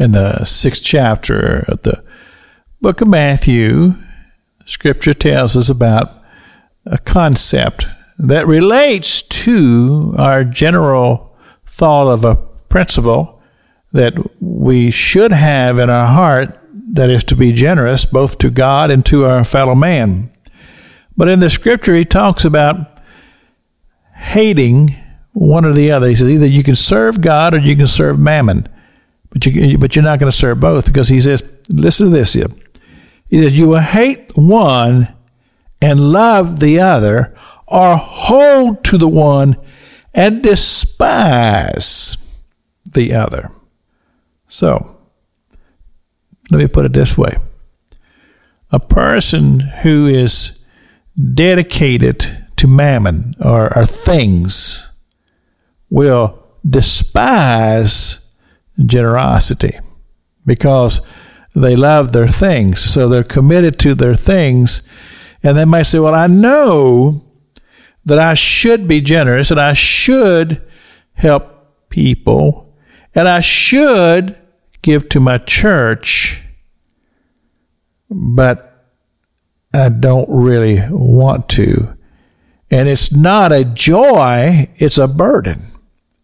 In the sixth chapter of the book of Matthew, scripture tells us about a concept that relates to our general thought of a principle that we should have in our heart that is to be generous both to God and to our fellow man. But in the scripture, he talks about hating one or the other. He says either you can serve God or you can serve mammon, but you but you're not going to serve both because he says, listen to this. He says you will hate one and love the other, or hold to the one and despise the other. So, let me put it this way a person who is dedicated to mammon or, or things will despise generosity because they love their things. So they're committed to their things. And they might say, Well, I know that I should be generous and I should help people and I should give to my church, but I don't really want to. And it's not a joy, it's a burden.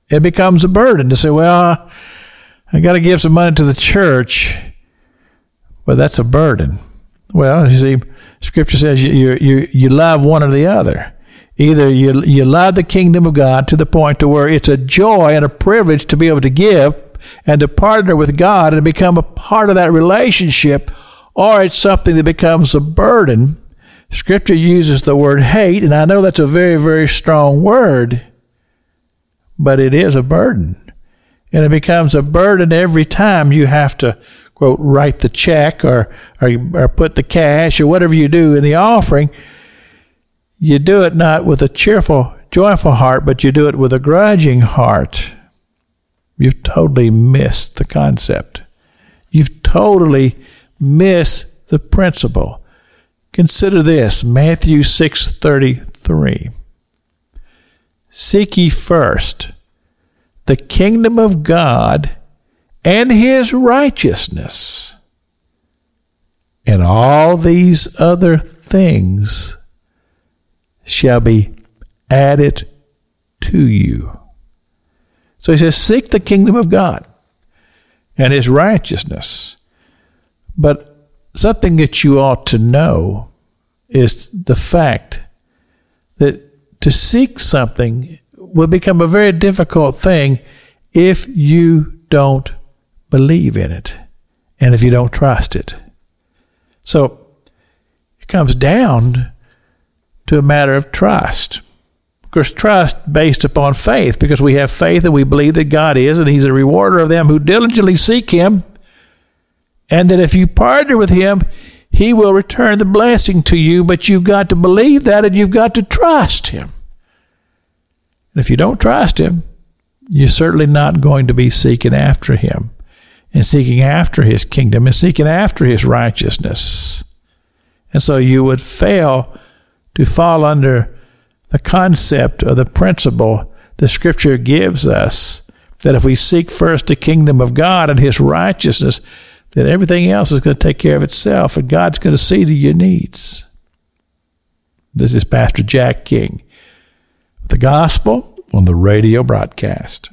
It becomes a burden to say, well, I got to give some money to the church, but that's a burden. Well, you see, Scripture says you, you, you, you love one or the other. Either you, you love the kingdom of God to the point to where it's a joy and a privilege to be able to give and to partner with God and become a part of that relationship, or it's something that becomes a burden Scripture uses the word hate, and I know that's a very, very strong word, but it is a burden. And it becomes a burden every time you have to, quote, write the check or, or, or put the cash or whatever you do in the offering. You do it not with a cheerful, joyful heart, but you do it with a grudging heart. You've totally missed the concept. You've totally missed the principle. Consider this Matthew 6:33. Seek ye first the kingdom of God and his righteousness, and all these other things shall be added to you. So he says, Seek the kingdom of God and his righteousness. But something that you ought to know is the fact that to seek something will become a very difficult thing if you don't believe in it and if you don't trust it. So it comes down to a matter of trust. Of course, trust based upon faith, because we have faith and we believe that God is, and He's a rewarder of them who diligently seek Him and that if you partner with Him, He will return the blessing to you, but you've got to believe that and you've got to trust Him. And if you don't trust Him, you're certainly not going to be seeking after Him and seeking after His kingdom and seeking after His righteousness. And so you would fail to fall under the concept or the principle the Scripture gives us that if we seek first the kingdom of God and His righteousness, that everything else is going to take care of itself and God's going to see to your needs. This is Pastor Jack King, the gospel on the radio broadcast.